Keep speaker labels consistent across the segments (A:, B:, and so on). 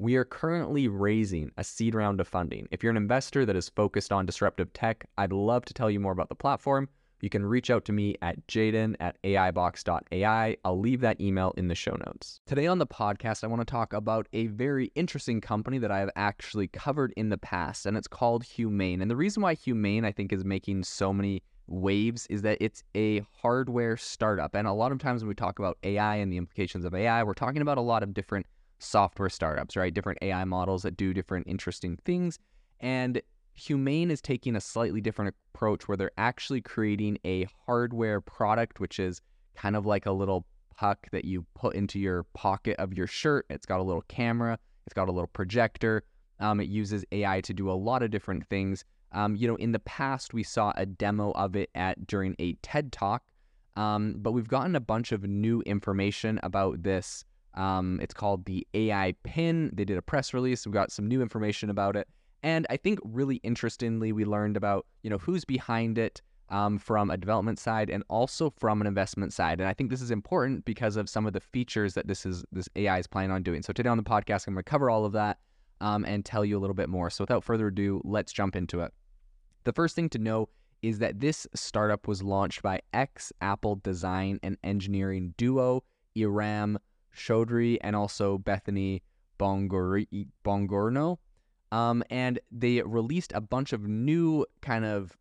A: We are currently raising a seed round of funding. If you're an investor that is focused on disruptive tech, I'd love to tell you more about the platform. You can reach out to me at jaeden at aibox.ai. I'll leave that email in the show notes. Today on the podcast, I want to talk about a very interesting company that I have actually covered in the past, and it's called Humane. And the reason why Humane, I think, is making so many waves is that it's a hardware startup. And a lot of times when we talk about AI and the implications of AI, we're talking about a lot of different software startups, right? Different AI models that do different interesting things. And Humane is taking a slightly different approach where they're actually creating a hardware product, which is kind of like a little puck that you put into your pocket of your shirt. It's got a little camera, it's got a little projector. Um, it uses AI to do a lot of different things. Um, you know, in the past, we saw a demo of it at during a TED talk, um, but we've gotten a bunch of new information about this um, it's called the AI Pin. They did a press release. We got some new information about it. And I think really interestingly, we learned about, you know, who's behind it um, from a development side and also from an investment side. And I think this is important because of some of the features that this is this AI is planning on doing. So today on the podcast, I'm going to cover all of that um, and tell you a little bit more. So without further ado, let's jump into it. The first thing to know is that this startup was launched by ex Apple design and engineering duo Imran Chaudhri and also Bethany Bongiorno. Um, and they released a bunch of new kind of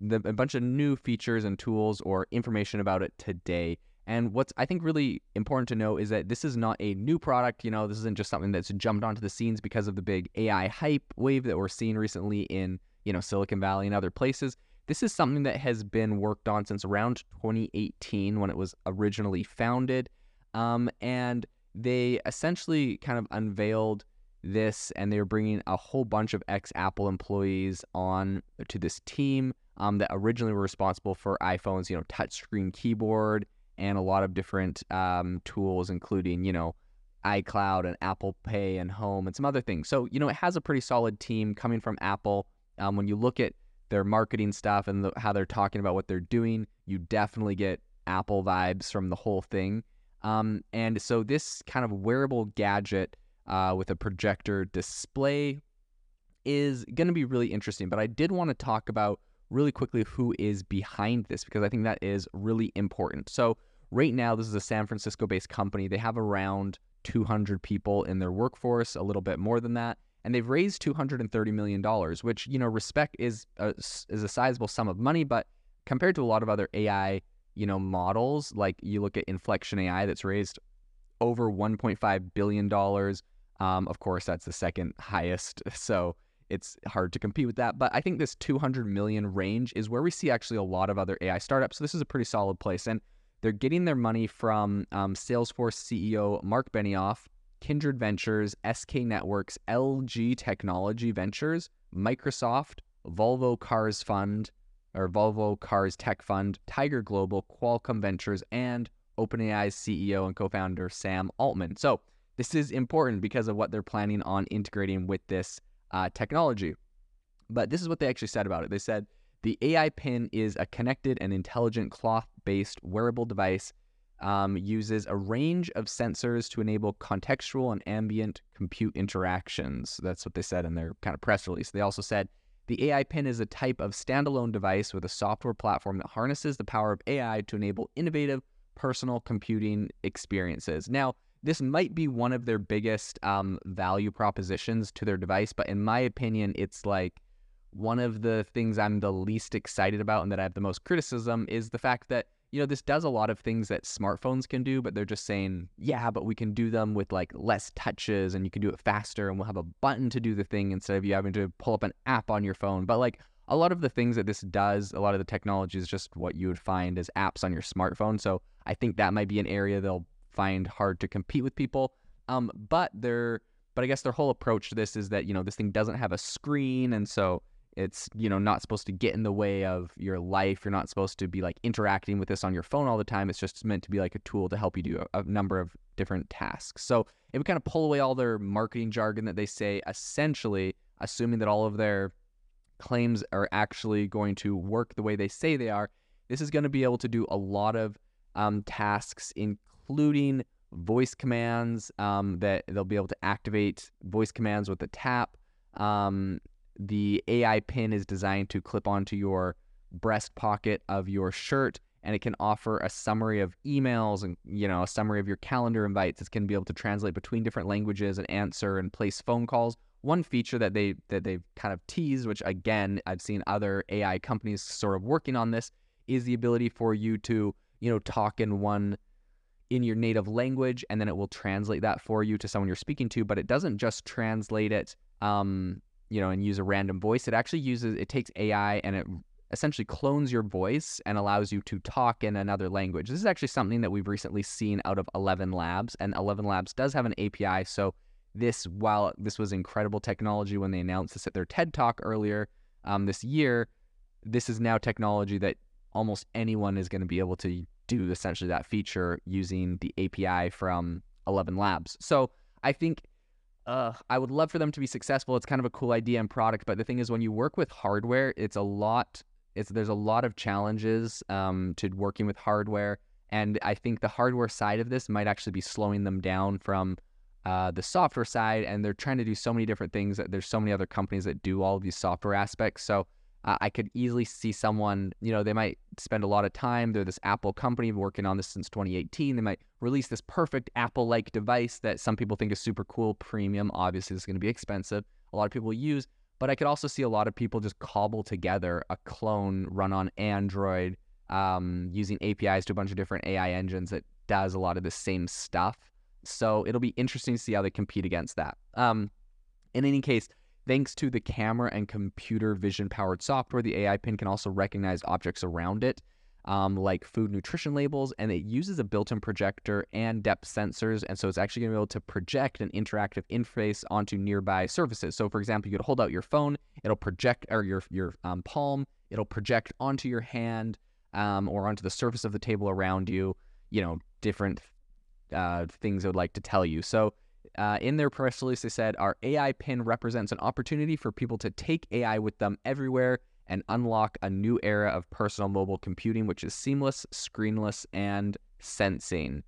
A: the, a bunch of new features and tools or information about it today. And what's I think really important to know is that this is not a new product. You know, this isn't just something that's jumped onto the scenes because of the big AI hype wave that we're seeing recently in you know Silicon Valley and other places. This is something that has been worked on since around 2018 when it was originally founded. Um, and they essentially kind of unveiled this and they were bringing a whole bunch of ex Apple employees on to this team um, that originally were responsible for iPhones, you know, touchscreen keyboard and a lot of different um, tools, including, you know, iCloud and Apple Pay and Home and some other things. So, you know, it has a pretty solid team coming from Apple. Um, when you look at their marketing stuff and the, how they're talking about what they're doing, you definitely get Apple vibes from the whole thing. Um, and so this kind of wearable gadget uh, with a projector display is going to be really interesting. But I did want to talk about really quickly who is behind this because I think that is really important. So right now, this is a San Francisco-based company. They have around 200 people in their workforce, a little bit more than that. And they've raised 230 million dollars, which you know, respect is a, is a sizable sum of money, but compared to a lot of other AI you know, models. Like you look at Inflection AI that's raised over 1.5 billion dollars. Um, of course, that's the second highest, so it's hard to compete with that. But I think this 200 million range is where we see actually a lot of other AI startups. So this is a pretty solid place, and they're getting their money from um, Salesforce CEO Marc Benioff, Kindred Ventures, SK Networks, LG Technology Ventures, Microsoft, Volvo Cars Fund, or Volvo Cars Tech Fund, Tiger Global, Qualcomm Ventures, and OpenAI's CEO and co-founder Sam Altman. So this is important because of what they're planning on integrating with this uh, technology. But this is what they actually said about it. They said the AI pin is a connected and intelligent cloth-based wearable device. Um, uses a range of sensors to enable contextual and ambient compute interactions. That's what they said in their kind of press release. They also said the AI Pin is a type of standalone device with a software platform that harnesses the power of AI to enable innovative personal computing experiences. Now, this might be one of their biggest um, value propositions to their device, but in my opinion, it's like one of the things I'm the least excited about and that I have the most criticism is the fact that you know, this does a lot of things that smartphones can do, but they're just saying, yeah, but we can do them with like less touches and you can do it faster and we'll have a button to do the thing instead of you having to pull up an app on your phone. But like a lot of the things that this does, a lot of the technology is just what you would find as apps on your smartphone. So I think that might be an area they'll find hard to compete with people. Um, but they're, but I guess their whole approach to this is that, you know, this thing doesn't have a screen. And so it's, you know, not supposed to get in the way of your life. You're not supposed to be like interacting with this on your phone all the time. It's just meant to be like a tool to help you do a, a number of different tasks. So it would kind of pull away all their marketing jargon that they say, essentially, assuming that all of their claims are actually going to work the way they say they are. This is going to be able to do a lot of um, tasks, including voice commands um, that they'll be able to activate voice commands with a tap. Um, the AI pin is designed to clip onto your breast pocket of your shirt and it can offer a summary of emails and you know a summary of your calendar invites. It can be able to translate between different languages and answer and place phone calls. One feature that they that they've kind of teased which again I've seen other AI companies sort of working on this is the ability for you to you know talk in one in your native language and then it will translate that for you to someone you're speaking to but it doesn't just translate it um, you know, and use a random voice. It actually uses, it takes AI and it essentially clones your voice and allows you to talk in another language. This is actually something that we've recently seen out of 11 Labs, and 11 Labs does have an API. So, this, while this was incredible technology when they announced this at their TED Talk earlier um, this year, this is now technology that almost anyone is going to be able to do essentially that feature using the API from 11 Labs. So, I think uh, I would love for them to be successful. It's kind of a cool idea and product, but the thing is, when you work with hardware, it's a lot. It's there's a lot of challenges um, to working with hardware, and I think the hardware side of this might actually be slowing them down from uh, the software side. And they're trying to do so many different things that there's so many other companies that do all of these software aspects. So uh, I could easily see someone, you know, they might spend a lot of time. They're this Apple company working on this since 2018. They might release this perfect Apple like device that some people think is super cool, premium. Obviously, it's going to be expensive. A lot of people use, but I could also see a lot of people just cobble together a clone run on Android um, using APIs to a bunch of different AI engines that does a lot of the same stuff. So it'll be interesting to see how they compete against that. Um, in any case, Thanks to the camera and computer vision powered software, the AI pin can also recognize objects around it, um, like food nutrition labels, and it uses a built in projector and depth sensors. And so it's actually going to be able to project an interactive interface onto nearby surfaces. So, for example, you could hold out your phone, it'll project, or your, your um, palm, it'll project onto your hand um, or onto the surface of the table around you, you know, different uh, things it would like to tell you. So, uh, in their press release, they said our AI pin represents an opportunity for people to take AI with them everywhere and unlock a new era of personal mobile computing, which is seamless, screenless, and sensing.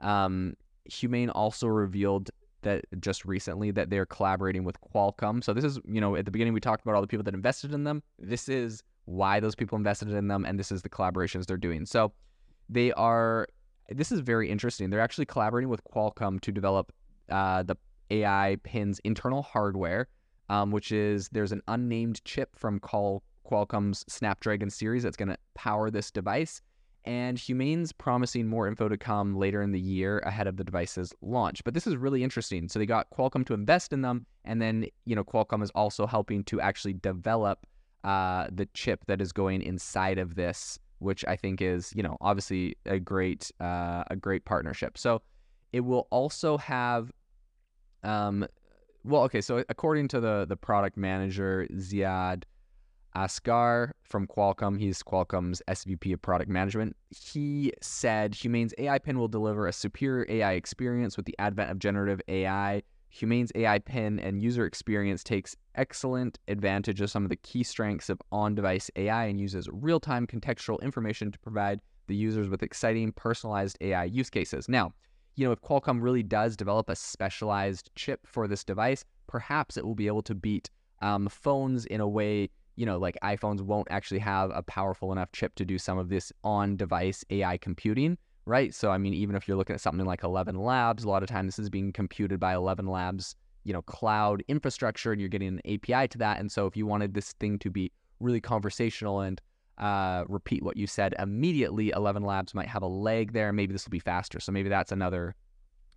A: Um, Humane also revealed that just recently that they're collaborating with Qualcomm. So this is, you know, at the beginning we talked about all the people that invested in them. This is why those people invested in them, and this is the collaborations they're doing. So they are. This is very interesting. They're actually collaborating with Qualcomm to develop uh, the AI pin's internal hardware, um, which is there's an unnamed chip from Qual- Qualcomm's Snapdragon series that's going to power this device. And Humane's promising more info to come later in the year ahead of the device's launch. But this is really interesting. So they got Qualcomm to invest in them, and then you know Qualcomm is also helping to actually develop uh, the chip that is going inside of this, which I think is you know obviously a great uh, a great partnership. So it will also have, um, well, okay. So according to the the product manager Ziad Asghar from Qualcomm, he's Qualcomm's SVP of product management. He said Humane's AI Pin will deliver a superior AI experience with the advent of generative AI. Humane's AI Pin and user experience takes excellent advantage of some of the key strengths of on device AI and uses real time contextual information to provide the users with exciting personalized AI use cases. Now, you know, if Qualcomm really does develop a specialized chip for this device, perhaps it will be able to beat um, phones in a way, you know, like iPhones won't actually have a powerful enough chip to do some of this on device AI computing, right? So, I mean, even if you're looking at something like 11 Labs, a lot of times this is being computed by 11 Labs you know, cloud infrastructure and you're getting an API to that. And so if you wanted this thing to be really conversational and uh, repeat what you said immediately, 11 Labs might have a leg there. Maybe this will be faster. So maybe that's another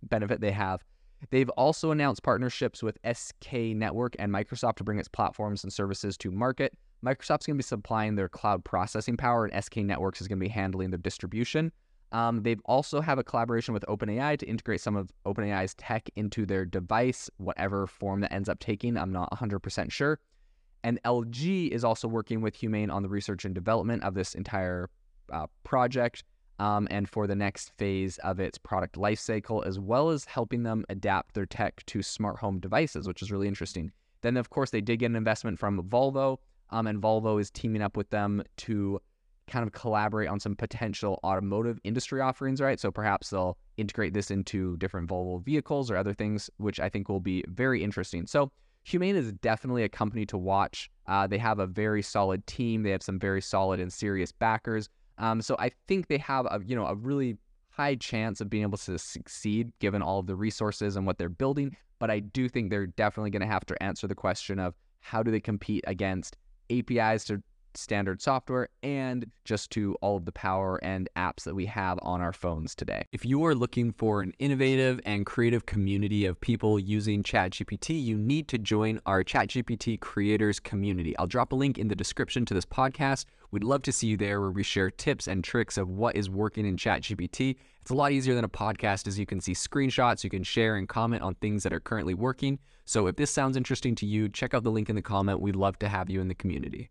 A: benefit they have. They've also announced partnerships with SK Network and Microsoft to bring its platforms and services to market. Microsoft's going to be supplying their cloud processing power, and SK Networks is going to be handling their distribution. Um, they also have a collaboration with OpenAI to integrate some of OpenAI's tech into their device, whatever form that ends up taking. I'm not 100% sure. And LG is also working with Humane on the research and development of this entire uh, project um, and for the next phase of its product lifecycle, as well as helping them adapt their tech to smart home devices, which is really interesting. Then, of course, they did get an investment from Volvo, um, and Volvo is teaming up with them to kind of collaborate on some potential automotive industry offerings, right? So perhaps they'll integrate this into different Volvo vehicles or other things, which I think will be very interesting. So, Humane is definitely a company to watch. Uh, they have a very solid team. They have some very solid and serious backers. Um, so I think they have a you know a really high chance of being able to succeed given all of the resources and what they're building. But I do think they're definitely going to have to answer the question of how do they compete against APIs to standard software and just to all of the power and apps that we have on our phones today.
B: If you are looking for an innovative and creative community of people using ChatGPT, you need to join our ChatGPT creators community. I'll drop a link in the description to this podcast. We'd love to see you there where we share tips and tricks of what is working in ChatGPT. It's a lot easier than a podcast as you can see screenshots, you can share and comment on things that are currently working. So if this sounds interesting to you, check out the link in the comment. We'd love to have you in the community.